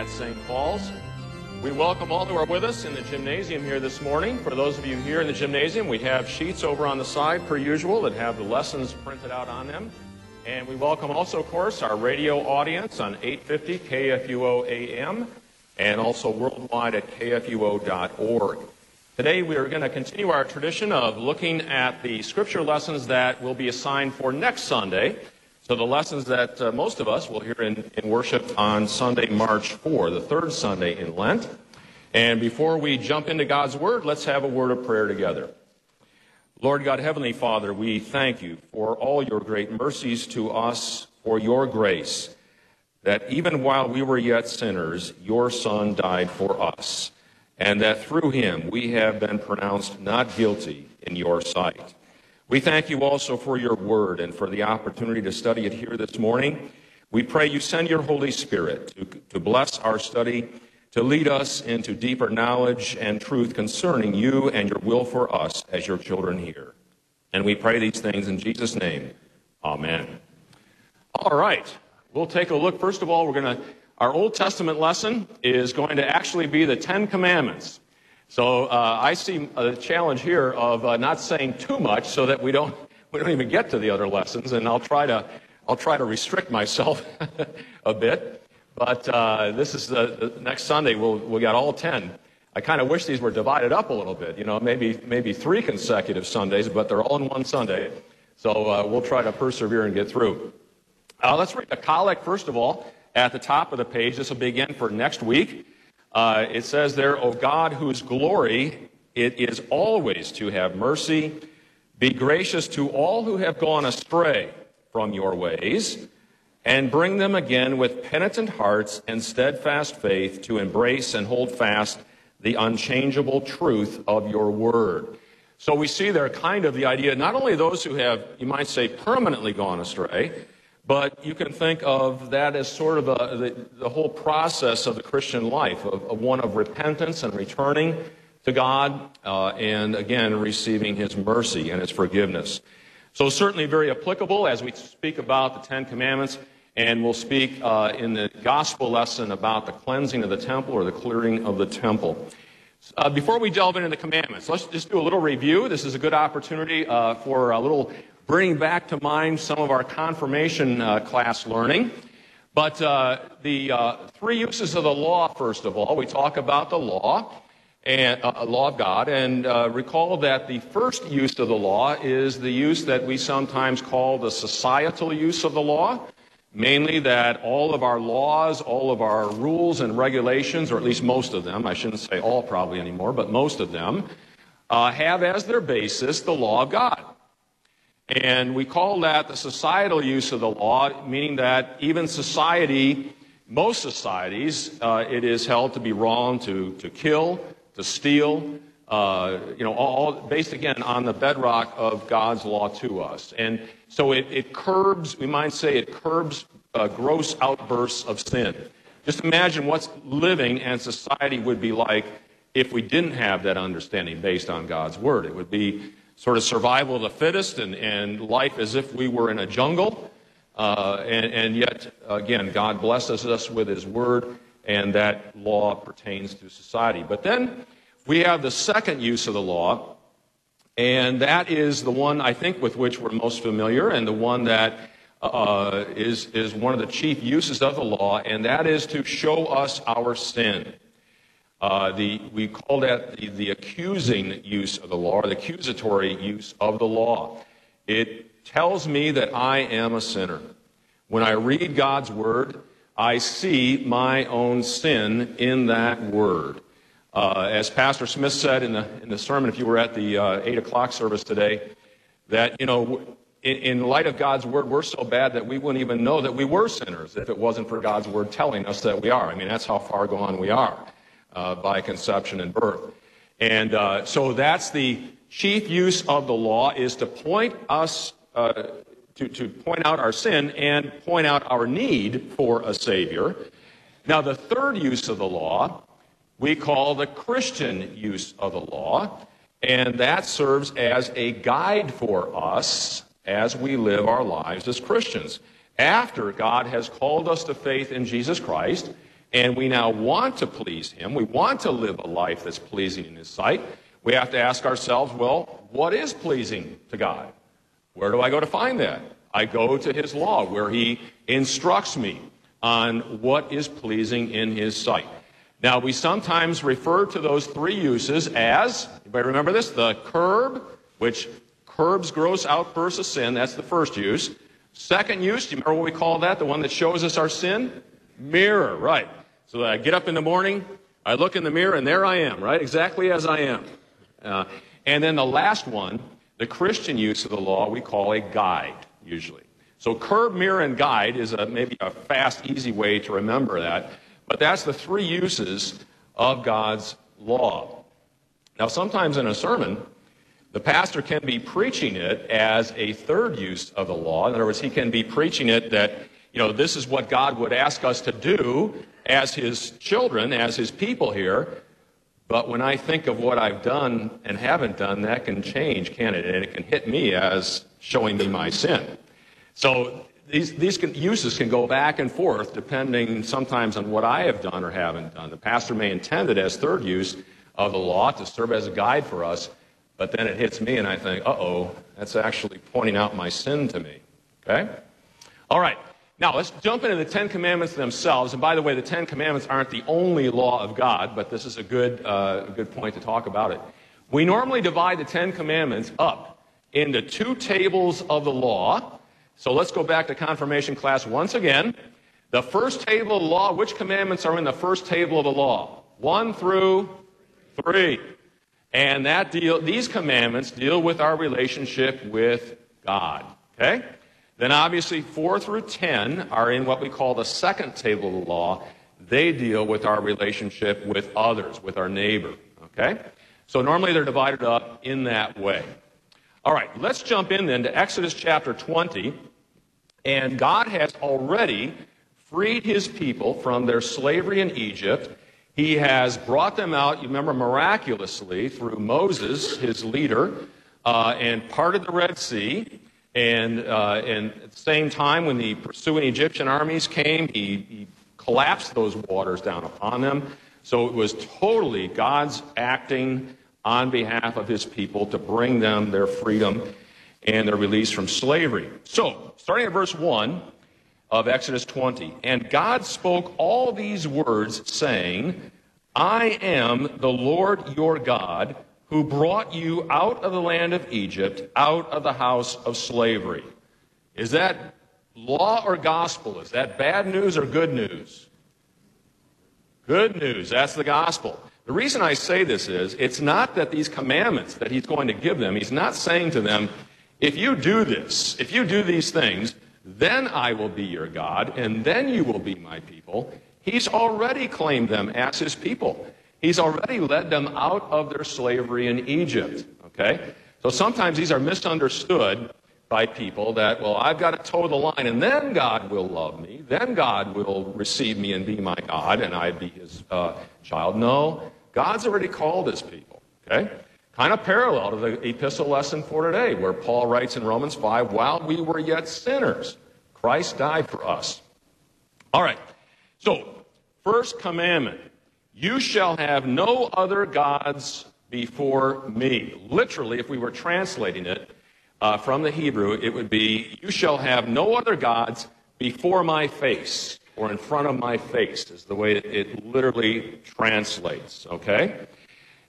at St. Paul's. We welcome all who are with us in the gymnasium here this morning. For those of you here in the gymnasium, we have sheets over on the side, per usual, that have the lessons printed out on them. And we welcome also, of course, our radio audience on 850 KFUO AM and also worldwide at kfuo.org. Today we are going to continue our tradition of looking at the scripture lessons that will be assigned for next Sunday. So the lessons that uh, most of us will hear in, in worship on Sunday, March 4, the third Sunday in Lent. And before we jump into God's Word, let's have a word of prayer together. Lord God, Heavenly Father, we thank you for all your great mercies to us, for your grace, that even while we were yet sinners, your Son died for us and that through him we have been pronounced not guilty in your sight. We thank you also for your word and for the opportunity to study it here this morning. We pray you send your Holy Spirit to, to bless our study, to lead us into deeper knowledge and truth concerning you and your will for us as your children here. And we pray these things in Jesus' name. Amen. All right. We'll take a look. First of all, we're going to our Old Testament lesson is going to actually be the Ten Commandments. So uh, I see a challenge here of uh, not saying too much so that we don't we don't even get to the other lessons, and I'll try to I'll try to restrict myself a bit. But uh, this is the, the, next Sunday. We'll we got all ten. I kind of wish these were divided up a little bit. You know, maybe maybe three consecutive Sundays, but they're all in one Sunday. So uh, we'll try to persevere and get through. Uh, let's read the collect first of all at the top of the page. This will begin for next week. Uh, it says there, O God, whose glory it is always to have mercy, be gracious to all who have gone astray from your ways, and bring them again with penitent hearts and steadfast faith to embrace and hold fast the unchangeable truth of your word. So we see there kind of the idea, not only those who have, you might say, permanently gone astray, but you can think of that as sort of a, the, the, whole process of the Christian life, of, of one of repentance and returning to God, uh, and again, receiving His mercy and His forgiveness. So, certainly very applicable as we speak about the Ten Commandments, and we'll speak uh, in the gospel lesson about the cleansing of the temple or the clearing of the temple. Uh, before we delve into the commandments, let's just do a little review. This is a good opportunity uh, for a little bringing back to mind some of our confirmation uh, class learning. But uh, the uh, three uses of the law, first of all, we talk about the law and uh, law of God, and uh, recall that the first use of the law is the use that we sometimes call the societal use of the law. Mainly that all of our laws, all of our rules and regulations, or at least most of them, I shouldn't say all probably anymore, but most of them, uh, have as their basis the law of God. And we call that the societal use of the law, meaning that even society, most societies, uh, it is held to be wrong to, to kill, to steal, uh, you know, all based again on the bedrock of God's law to us. And so it, it curbs, we might say, it curbs uh, gross outbursts of sin. Just imagine what's living and society would be like if we didn't have that understanding based on God's word. It would be sort of survival of the fittest and, and life as if we were in a jungle. Uh, and, and, yet, again, God blesses us with His Word, and that law pertains to society. But then we have the second use of the law, and that is the one I think with which we're most familiar, and the one that uh, is is one of the chief uses of the law, and that is to show us our sin. Uh, the, we call that the, the accusing use of the law, or the accusatory use of the law. It tells me that I am a sinner. When I read God's word, I see my own sin in that word. Uh, as Pastor Smith said in the, in the sermon, if you were at the uh, 8 o'clock service today, that, you know, in, in, light of God's word, we're so bad that we wouldn't even know that we were sinners if it wasn't for God's word telling us that we are. I mean, that's how far gone we are uh, by conception and birth. And uh, so that's the chief use of the law is to point us, uh, to, to point out our sin and point out our need for a Savior. Now, the third use of the law we call the Christian use of the law, and that serves as a guide for us as we live our lives as Christians. After God has called us to faith in Jesus Christ, and we now want to please Him, we want to live a life that's pleasing in His sight, we have to ask ourselves, well, what is pleasing to God? Where do I go to find that? I go to His law, where He instructs me on what is pleasing in His sight. Now, we sometimes refer to those three uses as, anybody remember this? The curb, which curbs gross outbursts of sin. That's the first use. Second use, do you remember what we call that? The one that shows us our sin? Mirror, right. So I get up in the morning, I look in the mirror, and there I am, right? Exactly as I am. Uh, and then the last one, the Christian use of the law, we call a guide, usually. So curb, mirror, and guide is a, maybe a fast, easy way to remember that. But that's the three uses of God's law. Now, sometimes in a sermon, the pastor can be preaching it as a third use of the law. In other words, he can be preaching it that, you know, this is what God would ask us to do as his children, as his people here. But when I think of what I've done and haven't done, that can change, can it? And it can hit me as showing me my sin. So these, these can, uses can go back and forth depending sometimes on what I have done or haven't done. The pastor may intend it as third use of the law to serve as a guide for us, but then it hits me and I think, uh oh, that's actually pointing out my sin to me. Okay? All right. Now, let's jump into the Ten Commandments themselves. And by the way, the Ten Commandments aren't the only law of God, but this is a good, uh, good point to talk about it. We normally divide the Ten Commandments up into two tables of the law. So let's go back to confirmation class once again. The first table of the law, which commandments are in the first table of the law? One through three. And that deal, these commandments deal with our relationship with God. Okay? Then obviously, 4 through 10 are in what we call the second table of the law. They deal with our relationship with others, with our neighbor. Okay? So normally they're divided up in that way. All right, let's jump in then to Exodus chapter 20. And God has already freed his people from their slavery in Egypt. He has brought them out, you remember, miraculously through Moses, his leader, uh, and parted the Red Sea. And, uh, and at the same time, when the pursuing Egyptian armies came, he, he collapsed those waters down upon them. So it was totally God's acting on behalf of his people to bring them their freedom and their release from slavery. So, starting at verse 1 of Exodus 20, and God spoke all these words, saying, I am the Lord your God who brought you out of the land of Egypt, out of the house of slavery. Is that law or gospel? Is that bad news or good news? Good news. That's the gospel. The reason I say this is it's not that these commandments that he's going to give them, he's not saying to them, if you do this, if you do these things, then I will be your God, and then you will be my people. He's already claimed them as his people. He's already led them out of their slavery in Egypt. Okay? So sometimes these are misunderstood by people that, well, I've got to toe the line, and then God will love me. Then God will receive me and be my God, and I'd be his uh, child. No, God's already called his people. Okay? Kind of parallel to the epistle lesson for today, where Paul writes in Romans 5, while we were yet sinners, Christ died for us. All right. So, first commandment you shall have no other gods before me. Literally, if we were translating it uh, from the Hebrew, it would be, You shall have no other gods before my face, or in front of my face, is the way it, it literally translates, okay?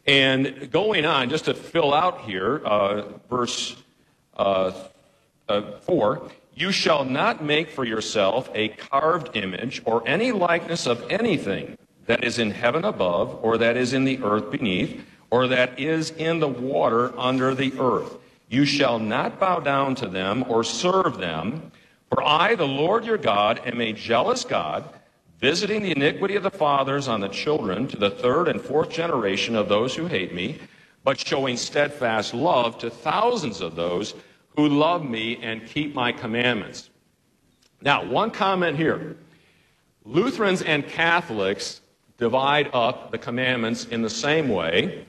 And going on, just to fill out here, uh, verse uh, uh 4 You shall not make for yourself a carved image or any likeness of anything that is in heaven above, or that is in the earth beneath, or that is in the water under the earth. You shall not bow down to them or serve them, for I, the Lord your God, am a jealous God, visiting the iniquity of the fathers on the children to the third and fourth generation of those who hate me, but showing steadfast love to thousands of those who love me and keep my commandments. Now, one comment here. Lutherans and Catholics divide up the commandments in the same way.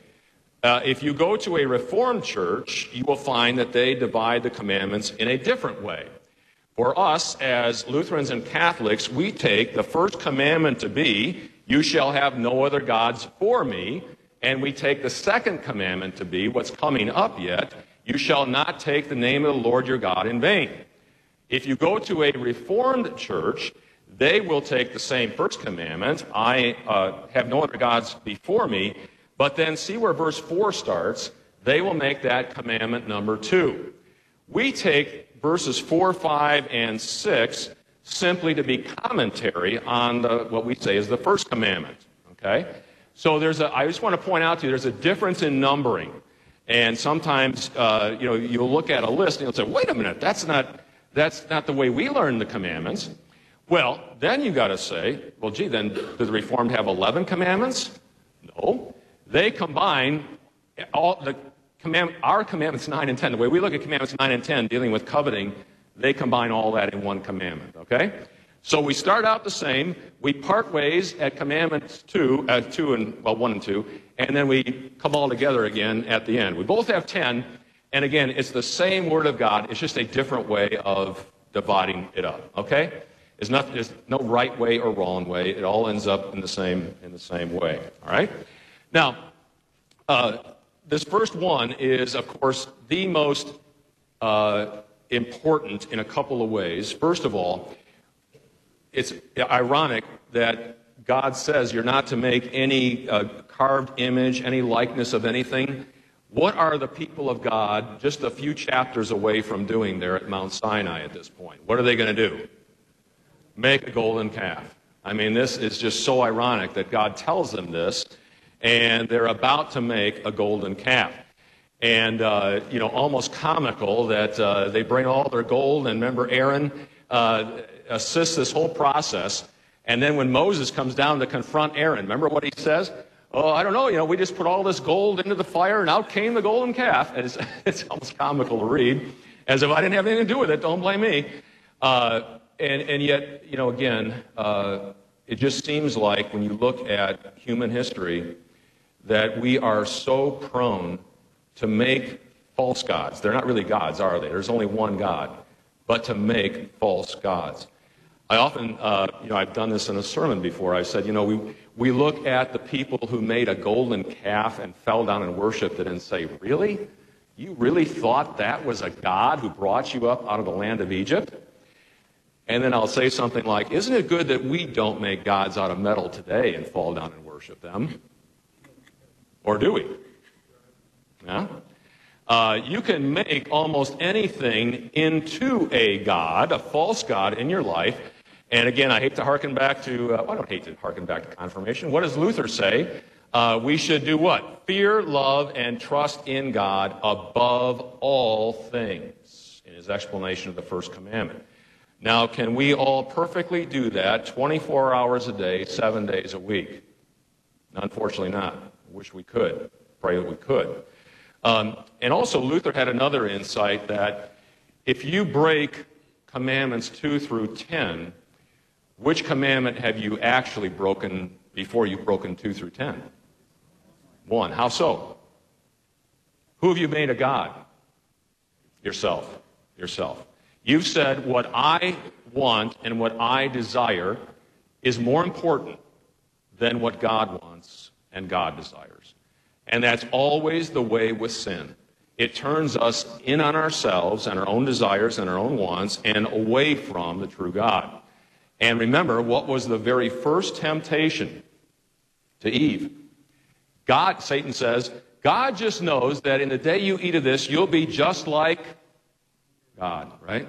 Uh, if you go to a Reformed church, you will find that they divide the commandments in a different way. For us, as Lutherans and Catholics, we take the first commandment to be, You shall have no other gods for me. And we take the second commandment to be, what's coming up yet, You shall not take the name of the Lord your God in vain. If you go to a Reformed church, they will take the same first commandment, I uh, have no other gods before me, but then see where verse 4 starts. They will make that commandment number 2. We take verses 4, 5, and 6 simply to be commentary on the, what we say is the first commandment. Okay? So there's a, I just want to point out to you there's a difference in numbering. And sometimes, uh, you know, you'll look at a list and you'll say, wait a minute, that's not, that's not the way we learn the commandments. Well, then you've got to say, well, gee, then do the Reformed have 11 commandments? No. They combine all the command, our commandments 9 and 10. The way we look at commandments 9 and 10, dealing with coveting, they combine all that in one commandment, okay? So we start out the same. We part ways at commandments 2, uh, 2 and, well, 1 and 2, and then we come all together again at the end. We both have 10, and again, it's the same Word of God. It's just a different way of dividing it up, okay? There's, not, there's no right way or wrong way. It all ends up in the same, in the same way, all right? Now, uh, this first one is, of course, the most uh, important in a couple of ways. First of all, it's ironic that God says you're not to make any uh, carved image, any likeness of anything. What are the people of God just a few chapters away from doing there at Mount Sinai at this point? What are they going to do? Make a golden calf. I mean, this is just so ironic that God tells them this and they're about to make a golden calf. And, uh, you know, almost comical that uh, they bring all their gold, and remember, Aaron uh, assists this whole process. And then when Moses comes down to confront Aaron, remember what he says? Oh, I don't know, you know, we just put all this gold into the fire, and out came the golden calf. And it's, it's almost comical to read, as if I didn't have anything to do with it, don't blame me. Uh, and, and yet, you know, again, uh, it just seems like when you look at human history, that we are so prone to make false gods. They're not really gods, are they? There's only one God, but to make false gods. I often, uh, you know, I've done this in a sermon before. I said, you know, we, we look at the people who made a golden calf and fell down and worshiped it and say, really? You really thought that was a God who brought you up out of the land of Egypt? And then I'll say something like, Isn't it good that we don't make gods out of metal today and fall down and worship them? Or do we? Yeah? Uh, you can make almost anything into a God, a false God in your life. And again, I hate to harken back to, uh, I don't hate to harken back to confirmation. What does Luther say? Uh, we should do what? Fear, love, and trust in God above all things, in his explanation of the first commandment. Now, can we all perfectly do that 24 hours a day, seven days a week? Unfortunately, not I wish we could. Pray that we could. Um, and also, Luther had another insight that if you break commandments 2 through 10, which commandment have you actually broken before you've broken 2 through 10? One. How so? Who have you made a God? Yourself. Yourself. You've said what I want and what I desire is more important than what God wants and God desires. And that's always the way with sin. It turns us in on ourselves and our own desires and our own wants and away from the true God. And remember, what was the very first temptation to Eve? God, Satan says, God just knows that in the day you eat of this, you'll be just like God, right?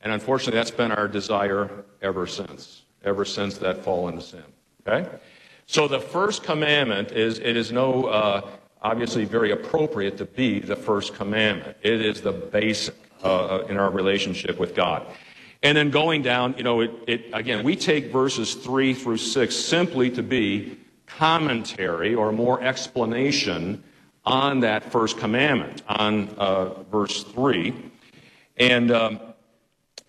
And unfortunately, that's been our desire ever since, ever since that fall into sin. Okay? So the first commandment is, it is no, uh, obviously very appropriate to be the first commandment. It is the basic uh, in our relationship with God. And then going down, you know, it, it, again, we take verses 3 through 6 simply to be commentary or more explanation on that first commandment, on uh, verse 3. And um,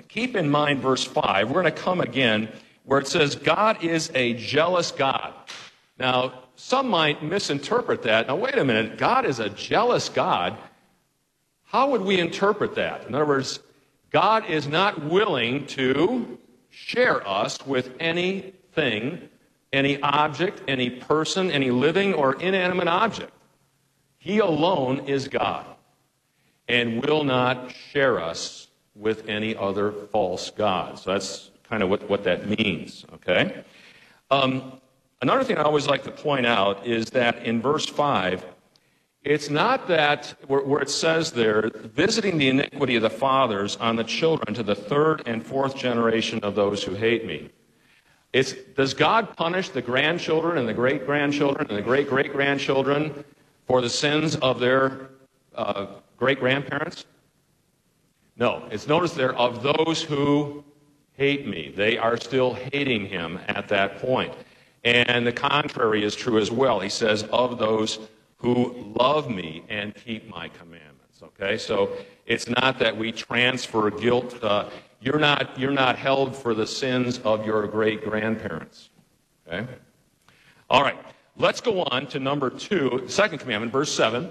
keep in mind verse 5. We're going to come again where it says, God is a jealous God. Now, some might misinterpret that. Now, wait a minute. God is a jealous God. How would we interpret that? In other words, God is not willing to share us with anything, any object, any person, any living or inanimate object. He alone is God and will not share us with any other false God. So that's kind of what, what that means, okay? Um, another thing I always like to point out is that in verse 5, it's not that where, where, it says there, visiting the iniquity of the fathers on the children to the third and fourth generation of those who hate me. It's, does God punish the grandchildren and the great grandchildren and the great great grandchildren for the sins of their uh, great grandparents? No. It's noticed there of those who hate me. They are still hating him at that point. And the contrary is true as well. He says, of those who love me and keep my commandments. Okay? So it's not that we transfer guilt. Uh, you're, not, you're not held for the sins of your great grandparents. Okay? All right. Let's go on to number two, second commandment, verse 7.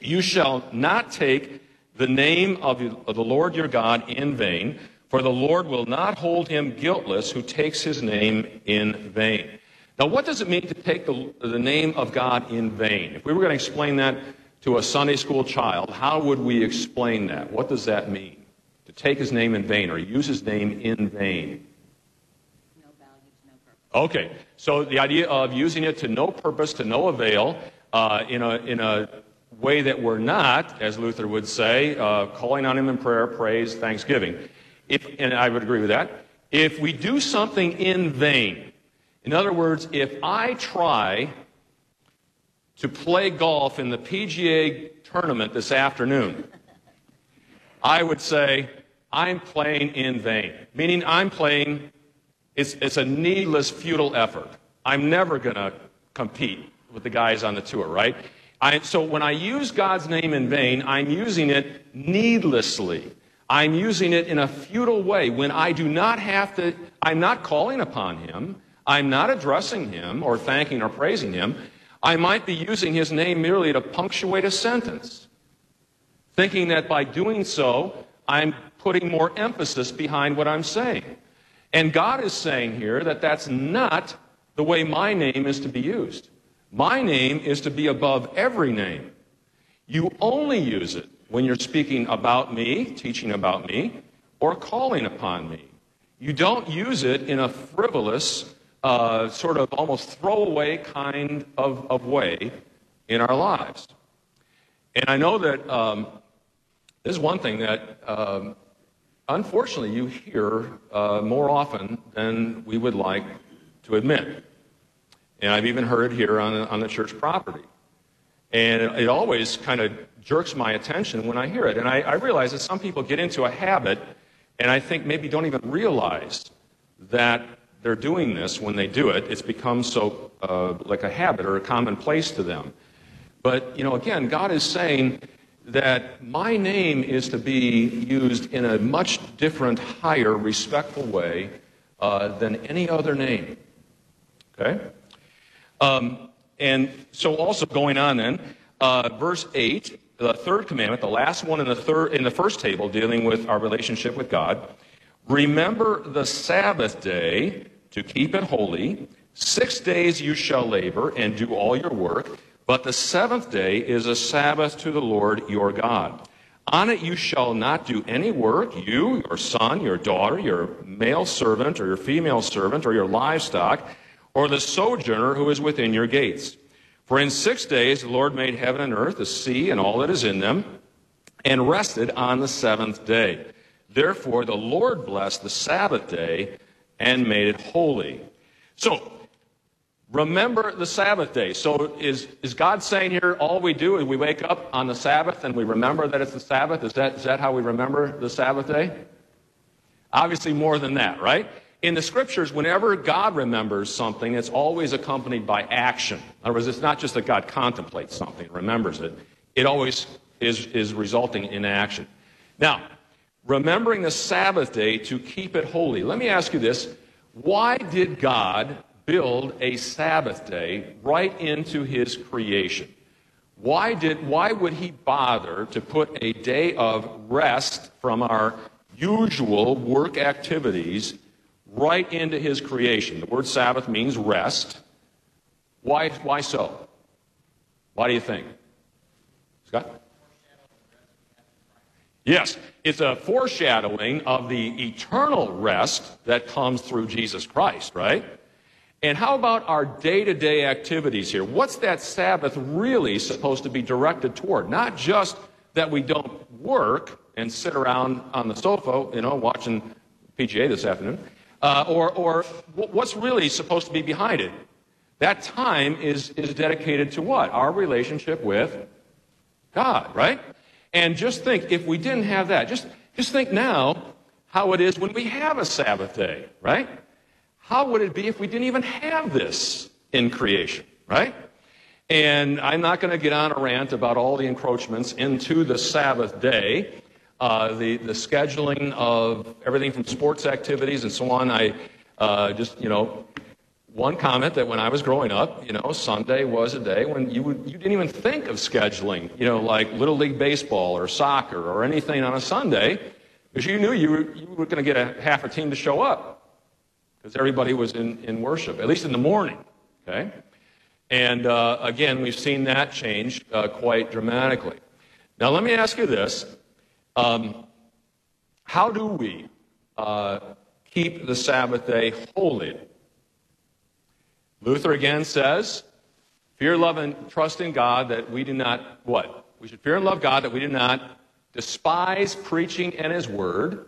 You shall not take the name of the Lord your God in vain, for the Lord will not hold him guiltless who takes his name in vain. Now, what does it mean to take the, the name of God in vain? If we were going to explain that to a Sunday school child, how would we explain that? What does that mean? To take his name in vain or use his name in vain? No value, no purpose. Okay, so the idea of using it to no purpose, to no avail, uh, in, a, in a way that we're not, as Luther would say, uh, calling on him in prayer, praise, thanksgiving. If, and I would agree with that. If we do something in vain, in other words, if I try to play golf in the PGA tournament this afternoon, I would say, I'm playing in vain. Meaning, I'm playing, it's, it's a needless, futile effort. I'm never going to compete with the guys on the tour, right? I, so when I use God's name in vain, I'm using it needlessly. I'm using it in a futile way when I do not have to, I'm not calling upon Him. I'm not addressing Him or thanking or praising Him. I might be using His name merely to punctuate a sentence, thinking that by doing so, I'm putting more emphasis behind what I'm saying. And God is saying here that that's not the way my name is to be used. My name is to be above every name. You only use it when you're speaking about me, teaching about me, or calling upon me. You don't use it in a frivolous, uh, sort of almost throwaway kind of, of way in our lives. And I know that um, this is one thing that, um, unfortunately, you hear uh, more often than we would like to admit. And I've even heard here on, on the church property. And it, it always kind of jerks my attention when I hear it. And I, I realize that some people get into a habit, and I think maybe don't even realize that they're doing this when they do it. It's become so uh, like a habit or a commonplace to them. But, you know, again, God is saying that my name is to be used in a much different, higher, respectful way uh, than any other name. Okay? Um, and so, also going on then, uh, verse 8, the third commandment, the last one in the, third, in the first table dealing with our relationship with God. Remember the Sabbath day to keep it holy. Six days you shall labor and do all your work, but the seventh day is a Sabbath to the Lord your God. On it you shall not do any work, you, your son, your daughter, your male servant, or your female servant, or your livestock or the sojourner who is within your gates. For in six days the Lord made heaven and earth, the sea, and all that is in them, and rested on the seventh day. Therefore the Lord blessed the Sabbath day and made it holy. So, remember the Sabbath day. So, is, is God saying here all we do is we wake up on the Sabbath and we remember that it's the Sabbath? Is that, is that how we remember the Sabbath day? Obviously, more than that, right? In the scriptures, whenever God remembers something, it's always accompanied by action. In other words, it's not just that God contemplates something, remembers it. It always is, is resulting in action. Now, remembering the Sabbath day to keep it holy. Let me ask you this. Why did God build a Sabbath day right into his creation? Why, did, why would he bother to put a day of rest from our usual work activities right into his creation? The word Sabbath means rest. Why, why so? Why do you think? Scott? Yes, it's a foreshadowing of the eternal rest that comes through Jesus Christ, right? And how about our day to day activities here? What's that Sabbath really supposed to be directed toward? Not just that we don't work and sit around on the sofa, you know, watching PGA this afternoon, uh, or, or what's really supposed to be behind it? That time is, is dedicated to what? Our relationship with God, right? And just think, if we didn't have that, just, just think now how it is when we have a Sabbath day, right? How would it be if we didn't even have this in creation, right? And I'm not going to get on a rant about all the encroachments into the Sabbath day, uh, the, the scheduling of everything from sports activities and so on. I uh, just, you know, one comment that when I was growing up, you know, Sunday was a day when you, would, you didn't even think of scheduling, you know, like Little League Baseball or soccer or anything on a Sunday, because you knew you were, you were going to get a half a team to show up because everybody was in, in worship, at least in the morning, okay? And uh, again, we've seen that change uh, quite dramatically. Now, let me ask you this um, How do we uh, keep the Sabbath day holy? Luther again says, fear, love, and trust in God that we do not, what? We should fear and love God that we do not despise preaching and his word,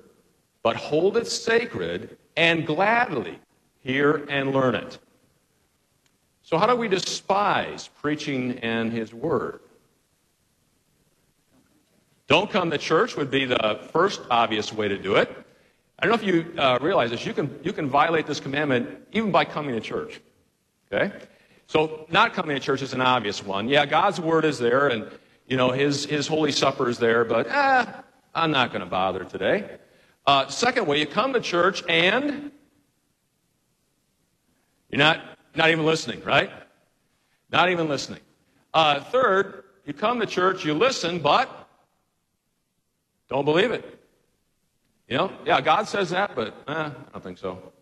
but hold it sacred and gladly hear and learn it. So, how do we despise preaching and his word? Don't come to church would be the first obvious way to do it. I don't know if you uh, realize this. You can, you can violate this commandment even by coming to church. Okay? So not coming to church is an obvious one. Yeah, God's word is there and you know his his holy supper is there, but eh, I'm not going to bother today. Uh, second way, you come to church and you're not not even listening, right? Not even listening. Uh, third, you come to church, you listen, but don't believe it. You know, yeah, God says that, but eh, I don't think so.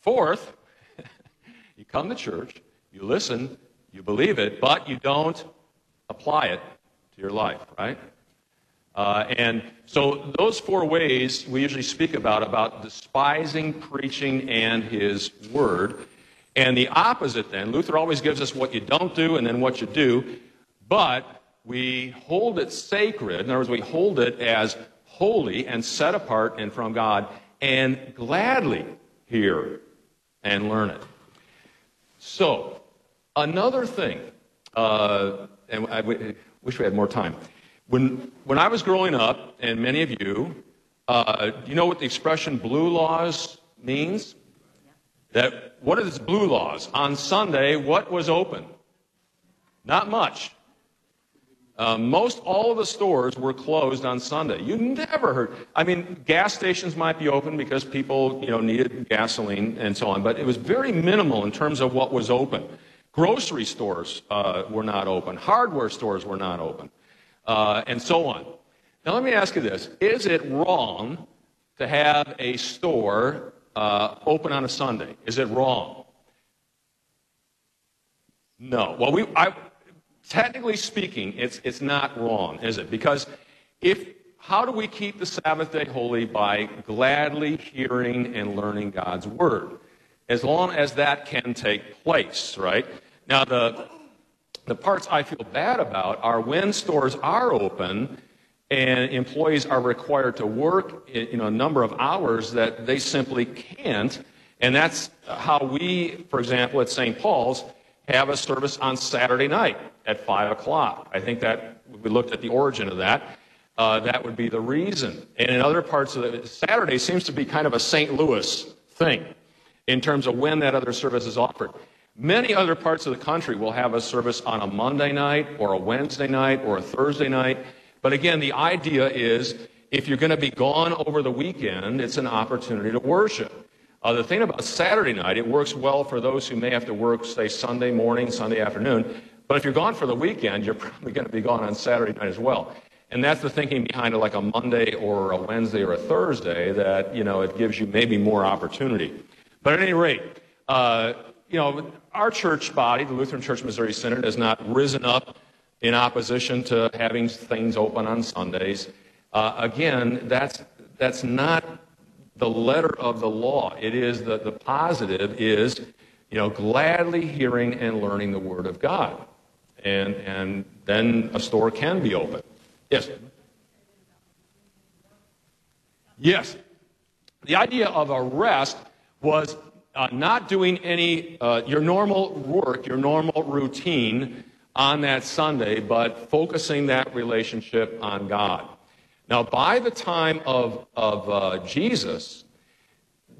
Fourth, you come to church, you listen, you believe it, but you don't apply it to your life, right? Uh, and so those four ways we usually speak about about despising preaching and his word and the opposite then luther always gives us what you don't do and then what you do but we hold it sacred in other words we hold it as holy and set apart and from god and gladly hear and learn it so, another thing, uh, and I wish we had more time. When, when I was growing up, and many of you, uh, you know what the expression blue laws means? That what is blue laws? On Sunday, what was open? Not much. Uh, most all of the stores were closed on Sunday. You never heard. I mean, gas stations might be open because people, you know, needed gasoline and so on, but it was very minimal in terms of what was open. Grocery stores uh, were not open. Hardware stores were not open, uh, and so on. Now, let me ask you this: Is it wrong to have a store uh, open on a Sunday? Is it wrong? No. Well, we. I, technically speaking, it's, it's not wrong, is it? Because if, how do we keep the Sabbath day holy? By gladly hearing and learning God's word. As long as that can take place, right? Now, the, the parts I feel bad about are when stores are open and employees are required to work know, a number of hours that they simply can't. And that's how we, for example, at St. Paul's, have a service on Saturday night at 5 o'clock. I think that we looked at the origin of that. Uh, that would be the reason. And in other parts of the Saturday seems to be kind of a St. Louis thing in terms of when that other service is offered. Many other parts of the country will have a service on a Monday night or a Wednesday night or a Thursday night. But again, the idea is if you're going to be gone over the weekend, it's an opportunity to worship. Uh, the thing about Saturday night, it works well for those who may have to work, say, Sunday morning, Sunday afternoon. But if you're gone for the weekend, you're probably going to be gone on Saturday night as well. And that's the thinking behind it, like a Monday or a Wednesday or a Thursday, that, you know, it gives you maybe more opportunity. But at any rate, uh, you know, our church body, the Lutheran Church Missouri Synod, has not risen up in opposition to having things open on Sundays. Uh, again, that's, that's not the letter of the law. It is the, the positive is, you know, gladly hearing and learning the Word of God. And, and then a store can be open. Yes? Yes. The idea of a rest was uh, not doing any, uh, your normal work, your normal routine on that Sunday, but focusing that relationship on God. Now, by the time of, of uh, Jesus,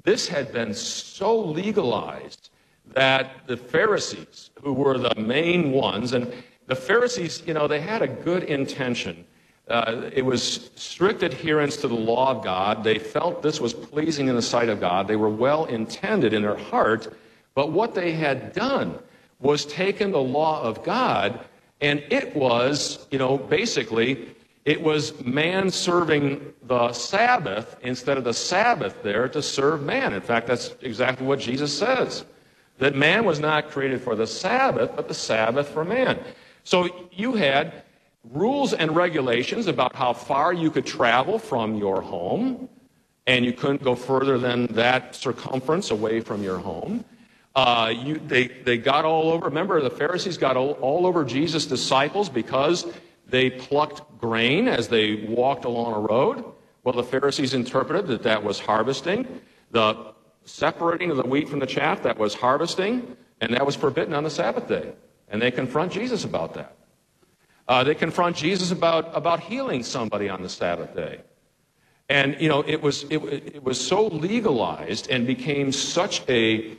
this had been so legalized that the Pharisees, who were the main ones, and the Pharisees, you know, they had a good intention. Uh, it was strict adherence to the law of God. They felt this was pleasing in the sight of God. They were well intended in their heart, but what they had done was taken the law of God, and it was, you know, basically, it was man serving the Sabbath instead of the Sabbath there to serve man. In fact, that's exactly what Jesus says that man was not created for the Sabbath, but the Sabbath for man. So you had rules and regulations about how far you could travel from your home, and you couldn't go further than that circumference away from your home. Uh, you, they, they got all over, remember, the Pharisees got all, all over Jesus' disciples because they plucked grain as they walked along a road. Well, the Pharisees interpreted that that was harvesting. The separating of the wheat from the chaff, that was harvesting, and that was forbidden on the Sabbath day. And they confront Jesus about that. Uh, they confront Jesus about, about healing somebody on the Sabbath day. And, you know, it was, it, it was so legalized and became such a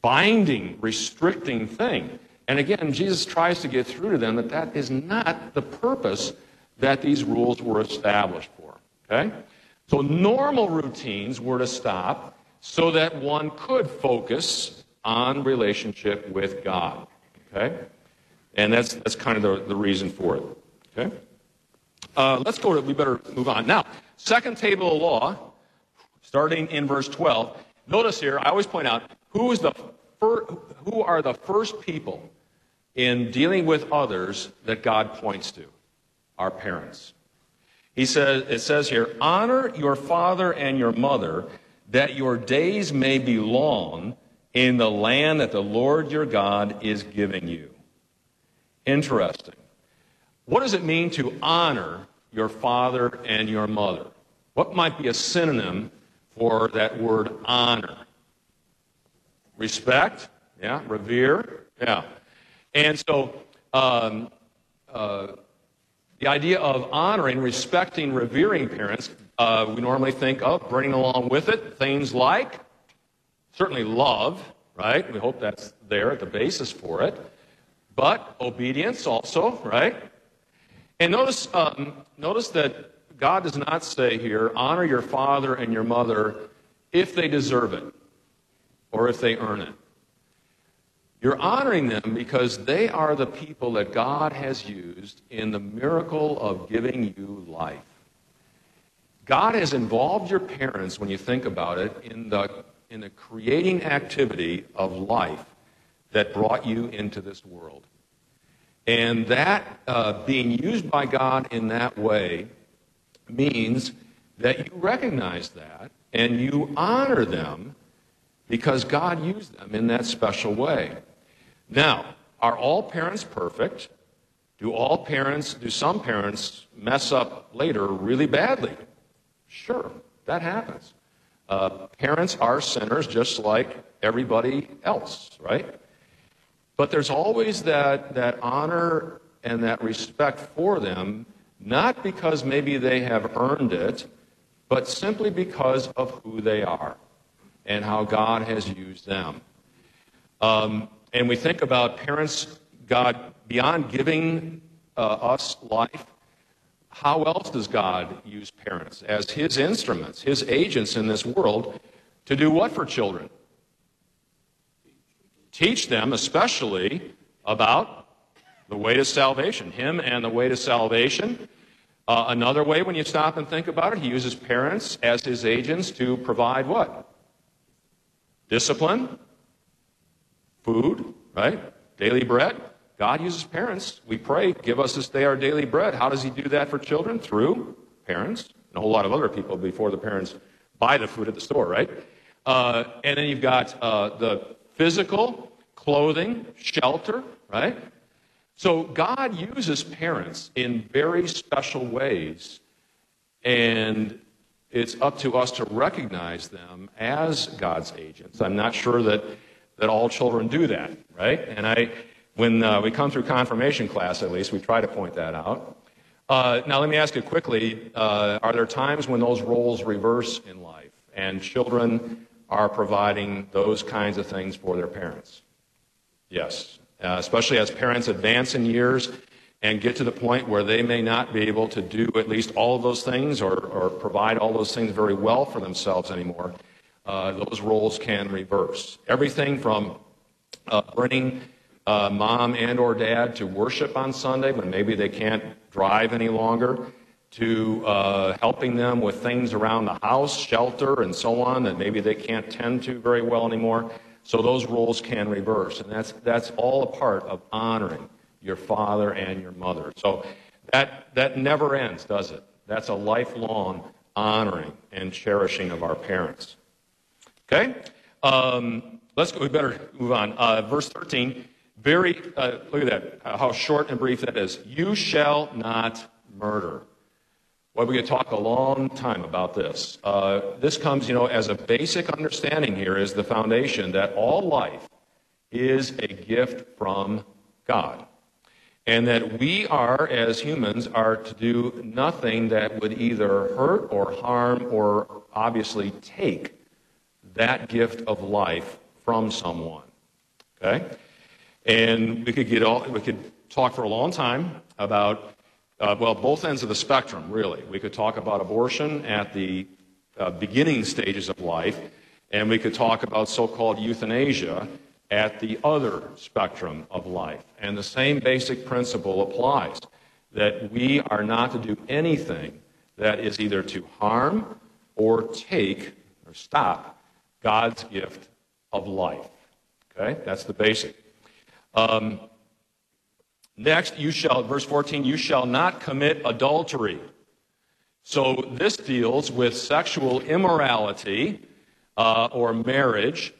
binding, restricting thing. And again, Jesus tries to get through to them that that is not the purpose that these rules were established for. Okay? So normal routines were to stop so that one could focus on relationship with God. Okay? And that's, that's kind of the, the reason for it. Okay? Uh, let's go to, we better move on. Now, second table of law, starting in verse 12. Notice here, I always point out, who is the who are the first people in dealing with others that God points to? Our parents. He says, it says here, honor your father and your mother, that your days may be long in the land that the Lord your God is giving you. Interesting. What does it mean to honor your father and your mother? What might be a synonym for that word honor? Respect, yeah, revere, yeah. And so um, uh, the idea of honoring, respecting, revering parents, uh, we normally think of bringing along with it things like certainly love, right? We hope that's there at the basis for it but obedience also, right? And notice, um, notice that God does not say here, honor your father and your mother if they deserve it or if they earn it. You're honoring them because they are the people that God has used in the miracle of giving you life. God has involved your parents, when you think about it, in the, in the creating activity of life that brought you into this world. And that uh, being used by God in that way means that you recognize that and you honor them because God used them in that special way. Now, are all parents perfect? Do all parents, do some parents mess up later really badly? Sure, that happens. Uh, parents are sinners just like everybody else, right? But there's always that, that honor and that respect for them, not because maybe they have earned it, but simply because of who they are and how God has used them. Um, and we think about parents, God, beyond giving uh, us life, how else does God use parents? As His instruments, His agents in this world To do what for children? Teach them, especially, about the way to salvation, Him and the way to salvation. Uh, another way, when you stop and think about it, He uses parents as His agents to provide what? Discipline, food, right? Daily bread. God uses parents. We pray, give us this day our daily bread. How does He do that for children? Through parents and a whole lot of other people before the parents buy the food at the store, right? Uh, and then you've got uh, the physical, clothing, shelter, right? So God uses parents in very special ways, and it's up to us to recognize them as God's agents. I'm not sure that, that all children do that, right? And I, when uh, we come through confirmation class, at least, we try to point that out. Uh, now, let me ask you quickly uh, are there times when those roles reverse in life and children are providing those kinds of things for their parents? Yes, uh, especially as parents advance in years and get to the point where they may not be able to do at least all of those things or, or provide all those things very well for themselves anymore. Uh, those roles can reverse. Everything from uh, bringing uh, mom and or dad to worship on Sunday when maybe they can't drive any longer, to uh, helping them with things around the house, shelter, and so on that maybe they can't tend to very well anymore. So those roles can reverse, and that's that's all a part of honoring your father and your mother. So that that never ends, does it? That's a lifelong honoring and cherishing of our parents. Okay, um, let's go. We better move on. Uh, verse thirteen. Very, uh, look at that, uh, how short and brief that is. You shall not murder. Well, we could talk a long time about this. Uh, this comes, you know, as a basic understanding here is the foundation that all life is a gift from God. And that we are, as humans, are to do nothing that would either hurt or harm or obviously take that gift of life from someone. Okay? And we could get all, we could talk for a long time about, uh, well, both ends of the spectrum, really. We could talk about abortion at the uh, beginning stages of life, and we could talk about so called euthanasia at the other spectrum of life. And the same basic principle applies that we are not to do anything that is either to harm or take or stop God's gift of life. Okay? That's the basic. Um, next, you shall, verse 14, you shall not commit adultery. So this deals with sexual immorality uh, or marriage.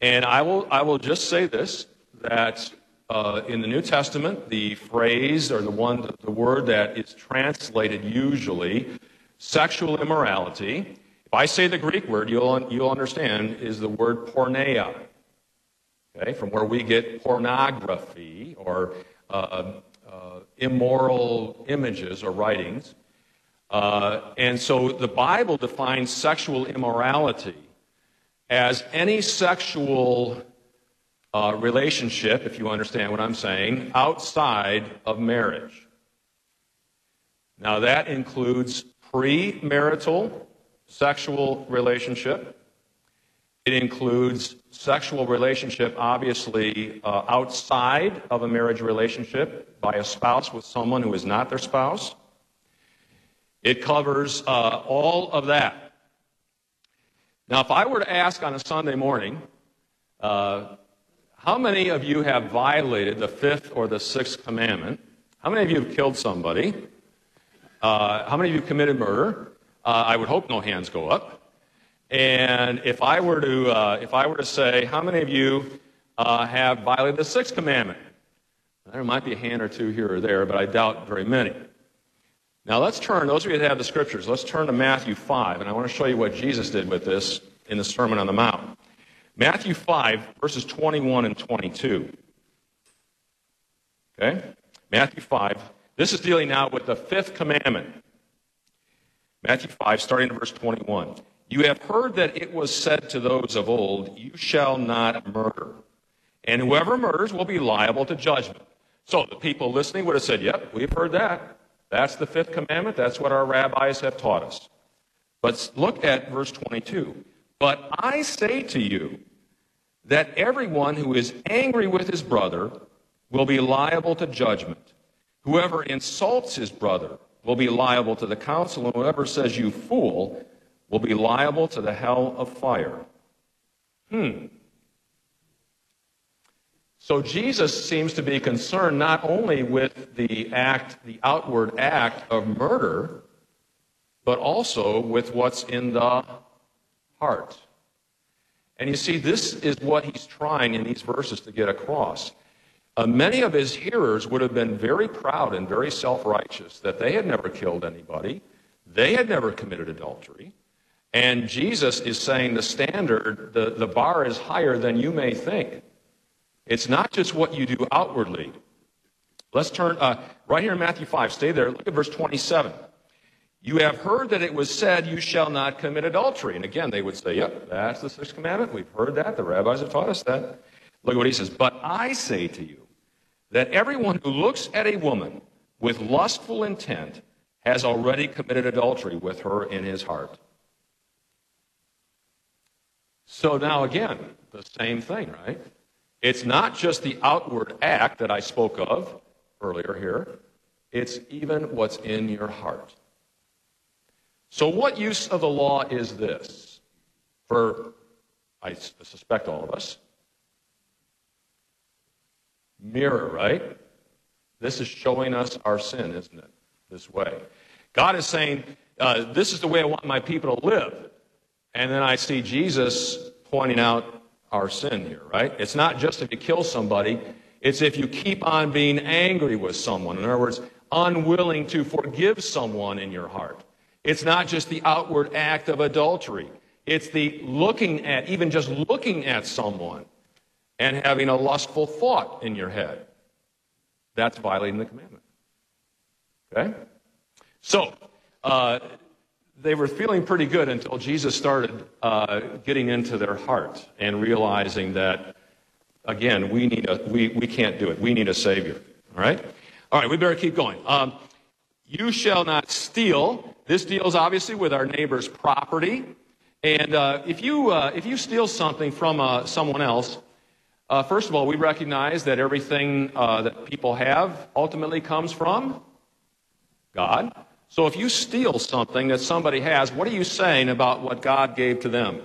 And I will, I will just say this that uh, in the New Testament, the phrase or the one, the word that is translated usually sexual immorality, if I say the Greek word, you'll, you'll understand, is the word porneia okay, from where we get pornography or uh, uh, immoral images or writings. Uh, and so the Bible defines sexual immorality as any sexual uh, relationship, if you understand what I'm saying, outside of marriage. Now, that includes premarital sexual relationship. It includes sexual relationship, obviously, uh, outside of a marriage relationship by a spouse with someone who is not their spouse. It covers uh, all of that. Now, if I were to ask on a Sunday morning, uh, how many of you have violated the fifth or the sixth commandment? How many of you have killed somebody? Uh, how many of you committed murder? Uh, I would hope no hands go up. And if I were to, uh, if I were to say, how many of you uh, have violated the sixth commandment? There might be a hand or two here or there, but I doubt very many. Now let's turn, those of you that have the scriptures, let's turn to Matthew 5, and I want to show you what Jesus did with this in the Sermon on the Mount. Matthew 5, verses 21 and 22. Okay? Matthew 5. This is dealing now with the fifth commandment. Matthew 5, starting in verse 21. You have heard that it was said to those of old, You shall not murder. And whoever murders will be liable to judgment. So the people listening would have said, Yep, we've heard that. That's the fifth commandment. That's what our rabbis have taught us. But look at verse 22. But I say to you that everyone who is angry with his brother will be liable to judgment. Whoever insults his brother will be liable to the council, and whoever says, You fool, will be liable to the hell of fire. Hmm. So Jesus seems to be concerned not only with the act, the outward act of murder, but also with what's in the heart. And you see, this is what he's trying in these verses to get across. Uh, many of his hearers would have been very proud and very self righteous that they had never killed anybody, they had never committed adultery. And Jesus is saying the standard, the, the bar is higher than you may think. It's not just what you do outwardly. Let's turn uh, right here in Matthew 5. Stay there. Look at verse 27. You have heard that it was said, You shall not commit adultery. And again, they would say, Yep, that's the sixth commandment. We've heard that. The rabbis have taught us that. Look at what he says. But I say to you that everyone who looks at a woman with lustful intent has already committed adultery with her in his heart. So now, again, the same thing, right? It's not just the outward act that I spoke of earlier here, it's even what's in your heart. So, what use of the law is this for, I suspect, all of us? Mirror, right? This is showing us our sin, isn't it? This way. God is saying, uh, This is the way I want my people to live. And then I see Jesus pointing out our sin here, right? It's not just if you kill somebody, it's if you keep on being angry with someone. In other words, unwilling to forgive someone in your heart. It's not just the outward act of adultery. It's the looking at, even just looking at someone and having a lustful thought in your head. That's violating the commandment. Okay? So, uh, they were feeling pretty good until Jesus started uh, getting into their heart and realizing that, again, we, need a, we, we can't do it. We need a Savior. All right? All right, we better keep going. Um, you shall not steal. This deals obviously with our neighbor's property. And uh, if, you, uh, if you steal something from uh, someone else, uh, first of all, we recognize that everything uh, that people have ultimately comes from God. So if you steal something that somebody has, what are you saying about what God gave to them?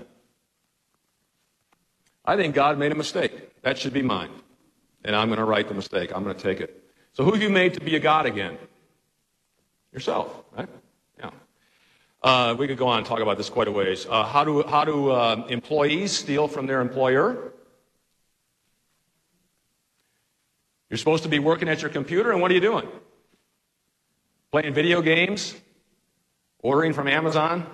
I think God made a mistake. That should be mine. And I'm going to right the mistake. I'm going to take it. So who have you made to be a God again? Yourself, right? Yeah. Uh, we could go on and talk about this quite a ways. Uh, how do, how do uh, employees steal from their employer? You're supposed to be working at your computer, and what are you doing? Playing video games? Ordering from Amazon?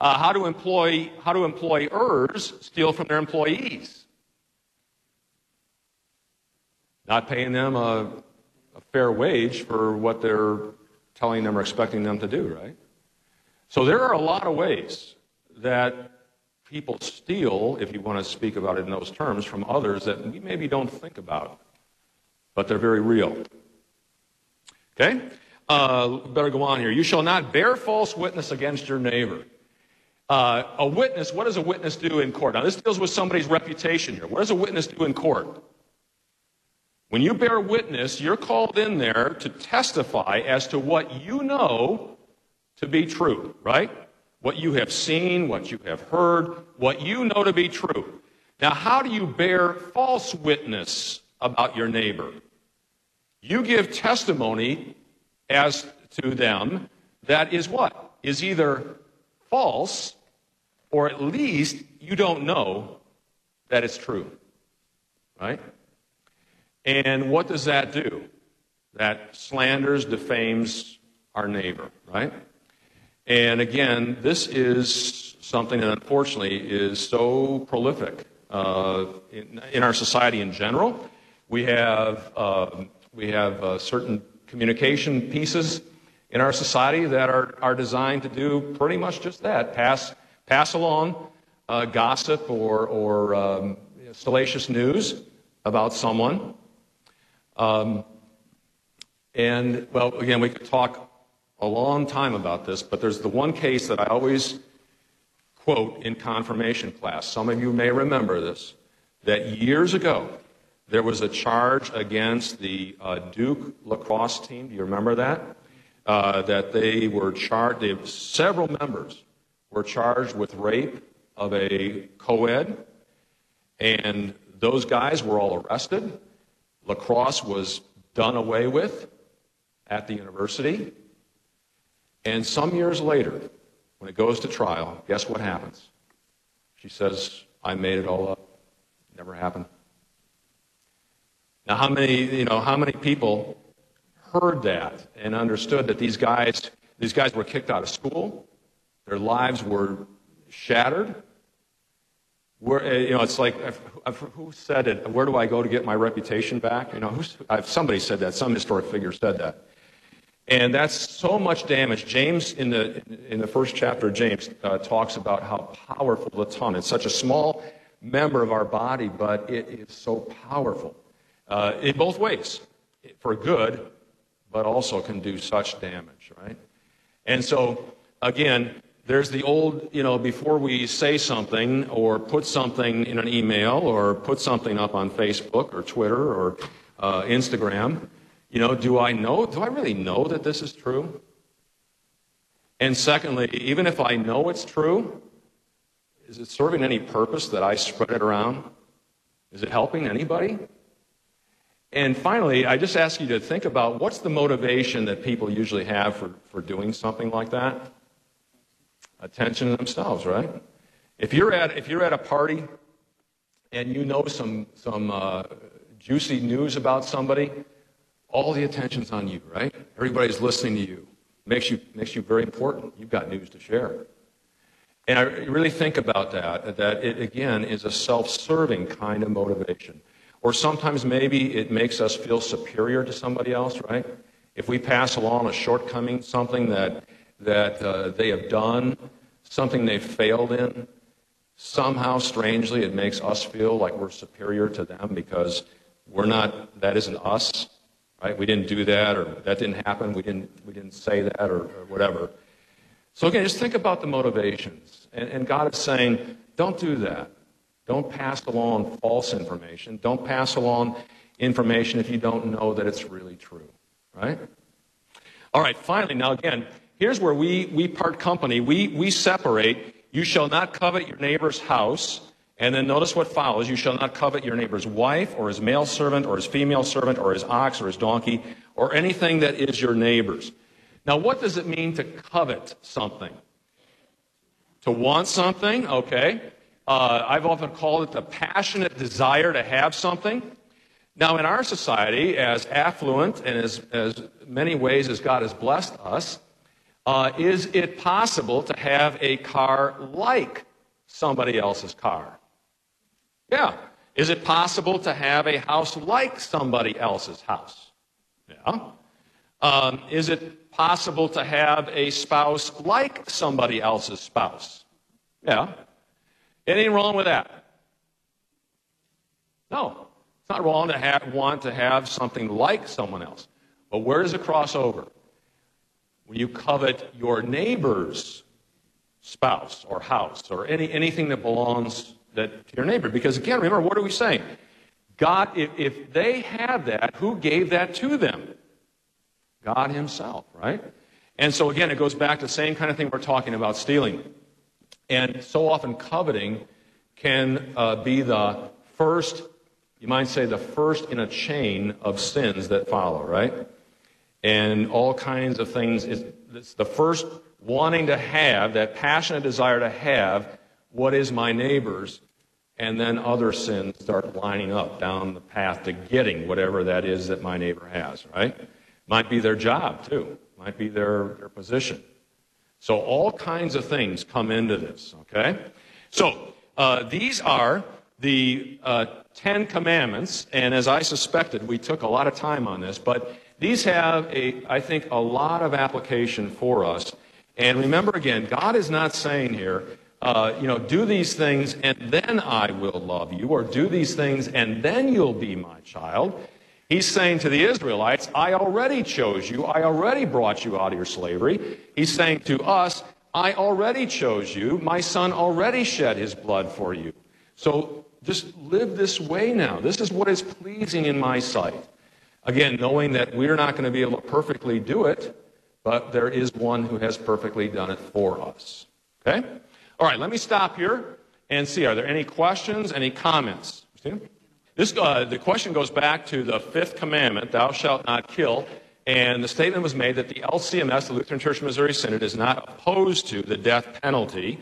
Uh, how, do employ, how do employers steal from their employees? Not paying them a, a fair wage for what they're telling them or expecting them to do, right? So there are a lot of ways that people steal, if you want to speak about it in those terms, from others that we maybe don't think about, but they're very real. Okay? Uh, better go on here. You shall not bear false witness against your neighbor. Uh, a witness, what does a witness do in court? Now, this deals with somebody's reputation here. What does a witness do in court? When you bear witness, you're called in there to testify as to what you know to be true, right? What you have seen, what you have heard, what you know to be true. Now, how do you bear false witness about your neighbor? You give testimony as to them that is what? Is either false or at least you don't know that it's true. Right? And what does that do? That slanders, defames our neighbor, right? And again, this is something that unfortunately is so prolific uh, in, in, our society in general. We have uh, we have uh, certain communication pieces in our society that are, are designed to do pretty much just that pass, pass along uh, gossip or, or um, salacious news about someone. Um, and, well, again, we could talk a long time about this, but there's the one case that I always quote in confirmation class. Some of you may remember this that years ago there was a charge against the uh, Duke lacrosse team. Do you remember that? Uh, that they were charged, several members were charged with rape of a co ed, and those guys were all arrested. Lacrosse was done away with at the university. And some years later, when it goes to trial, guess what happens? She says, I made it all up. Never happened. Now, how many, you know, how many people heard that and understood that these guys, these guys were kicked out of school, their lives were shattered? Where, uh, you know, it's like, who said it? Where do I go to get my reputation back? You know, who's, somebody said that. Some historic figure said that. And that's so much damage. James, in the, in the first chapter of James, uh, talks about how powerful the tongue. It's such a small member of our body, but it is so powerful uh, in both ways for good, but also can do such damage, right? And so, again, there's the old, you know, before we say something or put something in an email or put something up on Facebook or Twitter or uh, Instagram, you know, do I know, do I really know that this is true? And secondly, even if I know it's true, is it serving any purpose that I spread it around? Is it helping anybody? And finally, I just ask you to think about what's the motivation that people usually have for, for doing something like that? Attention to themselves, right? If you're at, if you're at a party and you know some, some uh, juicy news about somebody, all the attention's on you, right? Everybody's listening to you. Makes you, makes you very important. You've got news to share. And I really think about that, that it, again, is a self serving kind of motivation. Or sometimes maybe it makes us feel superior to somebody else, right? If we pass along a shortcoming, something that, that uh, they have done, something they've failed in, somehow, strangely, it makes us feel like we're superior to them because we're not, that isn't us right? We didn't do that, or that didn't happen. We didn't, we didn't say that, or, or whatever. So again, just think about the motivations. And, and God is saying, don't do that. Don't pass along false information. Don't pass along information if you don't know that it's really true, right? All right, finally, now again, here's where we, we part company. We, we separate. You shall not covet your neighbor's house. And then notice what follows. You shall not covet your neighbor's wife, or his male servant, or his female servant, or his ox, or his donkey, or anything that is your neighbor's. Now, what does it mean to covet something? To want something, okay. Uh, I've often called it the passionate desire to have something. Now, in our society, as affluent and as, as many ways as God has blessed us, uh, is it possible to have a car like somebody else's car? Yeah. Is it possible to have a house like somebody else's house? Yeah. Um, is it possible to have a spouse like somebody else's spouse? Yeah. Anything wrong with that? No. It's not wrong to have, want to have something like someone else. But where does it cross over? When you covet your neighbor's spouse or house or any, anything that belongs that to your neighbor. Because again, remember, what are we saying? God, if, if they had that, who gave that to them? God Himself, right? And so again, it goes back to the same kind of thing we're talking about stealing. And so often coveting can uh, be the first, you might say, the first in a chain of sins that follow, right? And all kinds of things. It's the first wanting to have, that passionate desire to have what is my neighbor's, and then other sins start lining up down the path to getting whatever that is that my neighbor has, right? Might be their job, too. Might be their, their position. So all kinds of things come into this, okay? So uh, these are the uh, Ten Commandments, and as I suspected, we took a lot of time on this, but these have, a, I think, a lot of application for us. And remember again, God is not saying here, uh, you know, do these things and then I will love you, or do these things and then you'll be my child. He's saying to the Israelites, I already chose you. I already brought you out of your slavery. He's saying to us, I already chose you. My son already shed his blood for you. So just live this way now. This is what is pleasing in my sight. Again, knowing that we're not going to be able to perfectly do it, but there is one who has perfectly done it for us. Okay? All right, let me stop here and see. Are there any questions, any comments? This, uh, the question goes back to the fifth commandment, thou shalt not kill. And the statement was made that the LCMS, the Lutheran Church of Missouri Synod, is not opposed to the death penalty.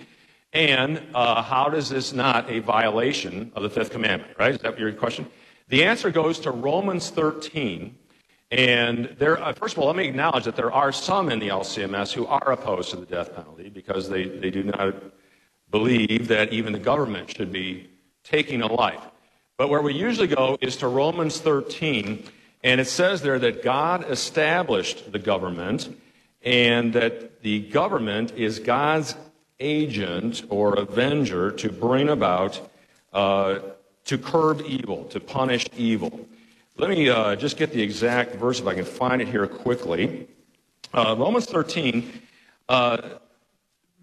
And uh, how does this not a violation of the fifth commandment, right? Is that your question? The answer goes to Romans 13. And there, uh, first of all, let me acknowledge that there are some in the LCMS who are opposed to the death penalty because they, they do not believe that even the government should be taking a life. But where we usually go is to Romans 13, and it says there that God established the government and that the government is God's agent or avenger to bring about, uh, to curb evil, to punish evil. Let me uh, just get the exact verse if I can find it here quickly. Uh, Romans 13, uh,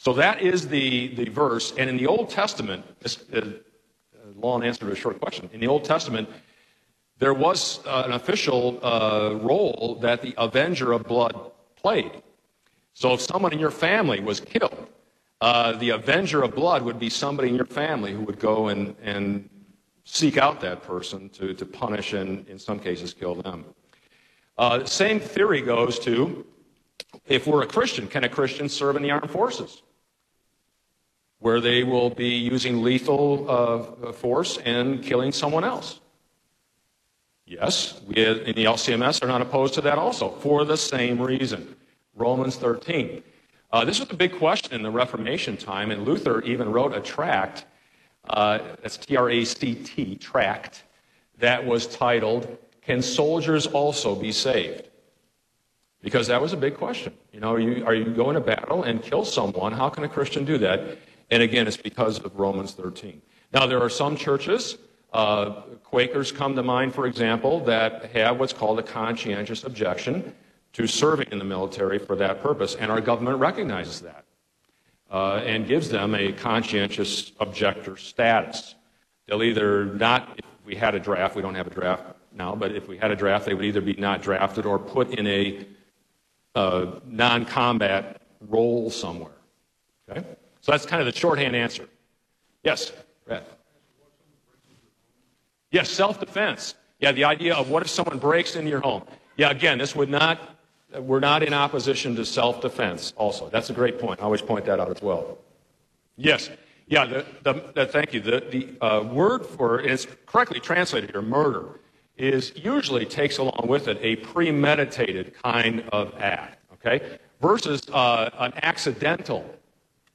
So that is the, the verse. And in the Old Testament, this, uh, long answer to a short question. In the Old Testament, there was uh, an official uh, role that the avenger of blood played. So if someone in your family was killed, uh, the avenger of blood would be somebody in your family who would go and, and seek out that person to, to punish and, in some cases, kill them. Uh, same theory goes to if we're a Christian, can a Christian serve in the armed forces? Where they will be using lethal uh, force and killing someone else. Yes, we in the LCMS are not opposed to that also, for the same reason. Romans 13. Uh, this was a big question in the Reformation time, and Luther even wrote a tract, uh, that's T R A C T, tract, that was titled, Can Soldiers Also Be Saved? Because that was a big question. You know, are you, are you going to battle and kill someone? How can a Christian do that? And again, it's because of Romans 13. Now, there are some churches uh, Quakers come to mind, for example, that have what's called a conscientious objection to serving in the military for that purpose, and our government recognizes that uh, and gives them a conscientious objector status. They'll either not, if we had a draft, we don't have a draft now, but if we had a draft, they would either be not drafted or put in a uh, non combat role somewhere. Okay? So that's kind of the shorthand answer. Yes, Brad. Yes, self defense. Yeah, the idea of what if someone breaks into your home. Yeah, again, this would not, we're not in opposition to self defense also. That's a great point. I always point that out as well. Yes. Yeah, the, the, the thank you. The, the uh, word for, and it's correctly translated here, murder, is usually takes along with it a premeditated kind of act, okay? Versus uh, an accidental,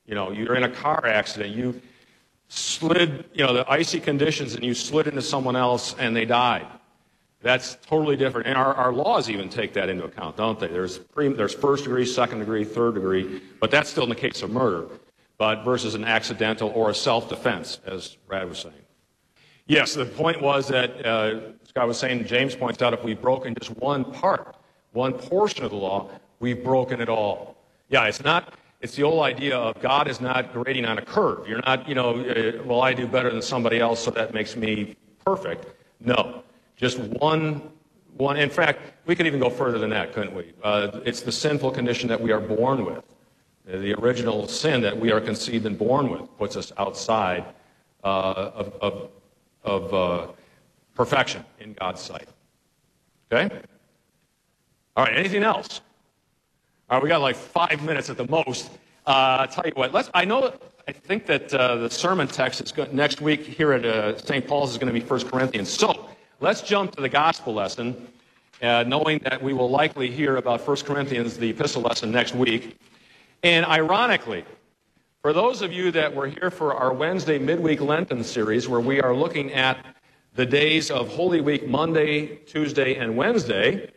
you know, you're in a car accident, you slid, you know, the icy conditions and you slid into someone else and they died. That's totally different. And our, our laws even take that into account, don't they? There's, pre, there's first degree, second degree, third degree, but that's still in the case of murder, but versus an accidental or a self defense, as Brad was saying. Yes, the point was that uh, Scott was saying, James points out, if we've broken just one part, one portion of the law, we've broken it all. Yeah, it's not it's the old idea of God is not grading on a curve. You're not, you know, uh, well, I do better than somebody else, so that makes me perfect. No, just one. One. In fact, we could even go further than that, couldn't we? Uh, it's the sinful condition that we are born with. Uh, the original sin that we are conceived and born with puts us outside uh, of, of, of uh, perfection in God's sight. Okay? All right, anything else? All right, we got like five minutes at the most. Uh, tell you what, let's, I know, I think that uh, the sermon text is go- next week here at uh, St. Paul's is going to be 1 Corinthians. So let's jump to the gospel lesson, uh, knowing that we will likely hear about 1 Corinthians, the epistle lesson, next week. And ironically, For those of you that were here for our Wednesday midweek Lenten series, where we are looking at the days of Holy Week, Monday, Tuesday, and Wednesday,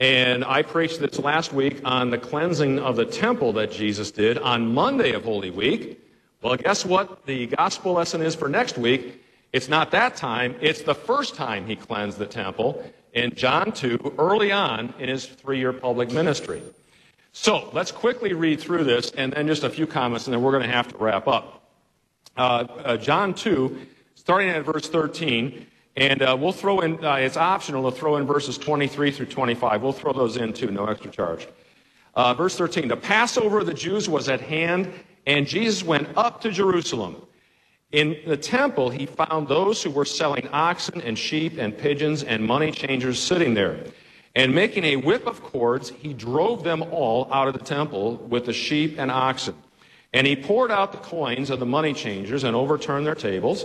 and I preached this last week on the cleansing of the temple that Jesus did on Monday of Holy Week. Well, guess what the gospel lesson is for next week? It's not that time, it's the first time he cleansed the temple in John 2, early on in his three year public ministry. So let's quickly read through this and then just a few comments, and then we're going to have to wrap up. Uh, uh, John 2, starting at verse 13, and uh, we'll throw in, uh, it's optional to throw in verses 23 through 25. We'll throw those in too, no extra charge. Uh, verse 13 The Passover of the Jews was at hand, and Jesus went up to Jerusalem. In the temple, he found those who were selling oxen and sheep and pigeons and money changers sitting there. And making a whip of cords, he drove them all out of the temple with the sheep and oxen. And he poured out the coins of the money changers and overturned their tables.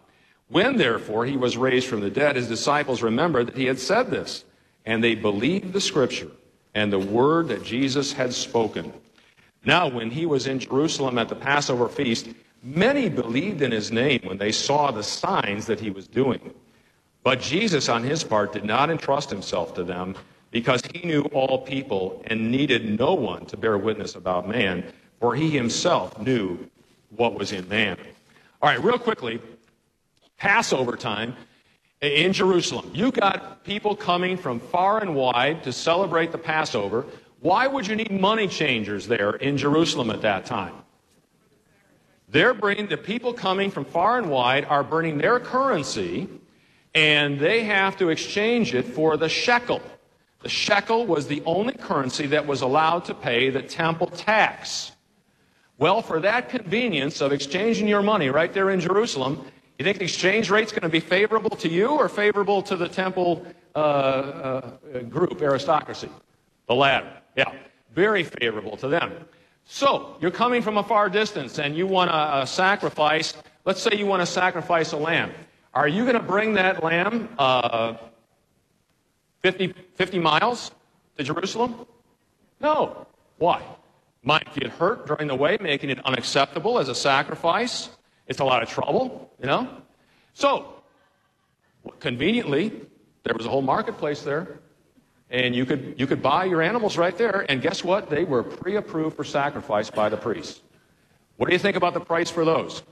When, therefore, he was raised from the dead, his disciples remembered that he had said this, and they believed the scripture and the word that Jesus had spoken. Now, when he was in Jerusalem at the Passover feast, many believed in his name when they saw the signs that he was doing. But Jesus, on his part, did not entrust himself to them because he knew all people and needed no one to bear witness about man, for he himself knew what was in man. All right, real quickly Passover time in Jerusalem. You got people coming from far and wide to celebrate the Passover. Why would you need money changers there in Jerusalem at that time? They're bringing the people coming from far and wide are bringing their currency and they have to exchange it for the shekel. The shekel was the only currency that was allowed to pay the temple tax. Well, for that convenience of exchanging your money right there in Jerusalem, you think the exchange rate's going to be favorable to you or favorable to the temple uh, uh, group, aristocracy? The latter. Yeah, very favorable to them. So, you're coming from a far distance and you want to sacrifice, let's say you want to sacrifice a lamb. Are you going to bring that lamb uh, 50, 50 miles to Jerusalem? No. Why? Might get hurt during the way, making it unacceptable as a sacrifice. It's a lot of trouble, you know? So, conveniently, there was a whole marketplace there. And you could, you could buy your animals right there. And guess what? They were pre approved for sacrifice by the priests. What do you think about the price for those?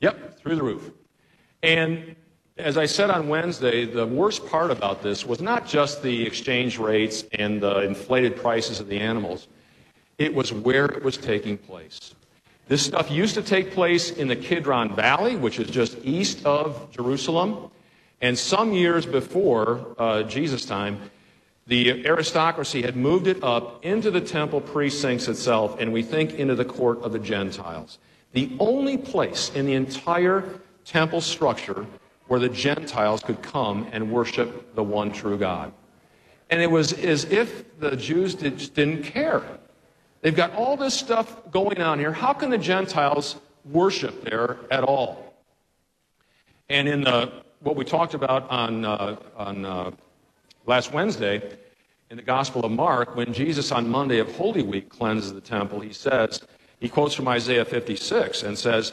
Yep, through the roof. And as I said on Wednesday, the worst part about this was not just the exchange rates and the inflated prices of the animals, it was where it was taking place. This stuff used to take place in the Kidron Valley, which is just east of Jerusalem. And some years before uh, Jesus' time, the aristocracy had moved it up into the temple precincts itself, and we think into the court of the Gentiles. The only place in the entire temple structure where the Gentiles could come and worship the one true God. And it was as if the Jews did, didn't care. They've got all this stuff going on here. How can the Gentiles worship there at all? And in the, what we talked about on, uh, on uh, last Wednesday, in the Gospel of Mark, when Jesus on Monday of Holy Week cleanses the temple, he says, he quotes from Isaiah 56 and says,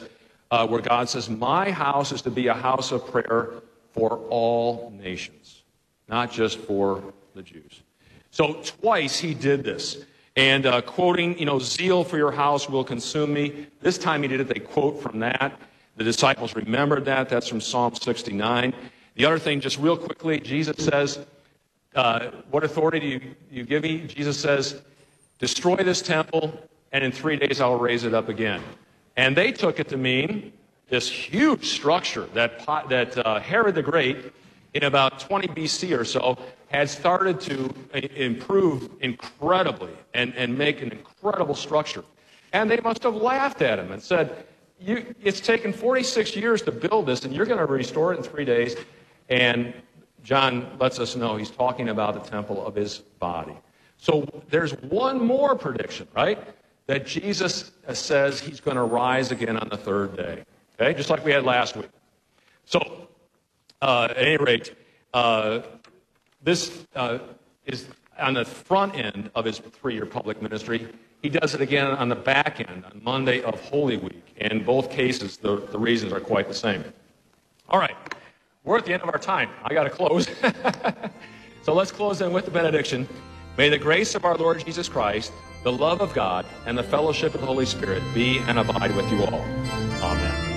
uh, where God says, My house is to be a house of prayer for all nations, not just for the Jews. So twice he did this. And uh, quoting, you know, zeal for your house will consume me. This time he did it, they quote from that. The disciples remembered that. That's from Psalm 69. The other thing, just real quickly, Jesus says, uh, What authority do you, you give me? Jesus says, Destroy this temple, and in three days I'll raise it up again. And they took it to mean this huge structure that, that uh, Herod the Great, in about 20 BC or so, had started to improve incredibly and, and make an incredible structure. And they must have laughed at him and said, you, It's taken 46 years to build this, and you're going to restore it in three days. And John lets us know he's talking about the temple of his body. So there's one more prediction, right? That Jesus says he's going to rise again on the third day. Okay? Just like we had last week. So, uh, at any rate, uh, this uh, is on the front end of his three year public ministry. He does it again on the back end, on Monday of Holy Week. In both cases, the, the reasons are quite the same. All right, we're at the end of our time. I got to close. so let's close in with the benediction. May the grace of our Lord Jesus Christ, the love of God, and the fellowship of the Holy Spirit be and abide with you all. Amen.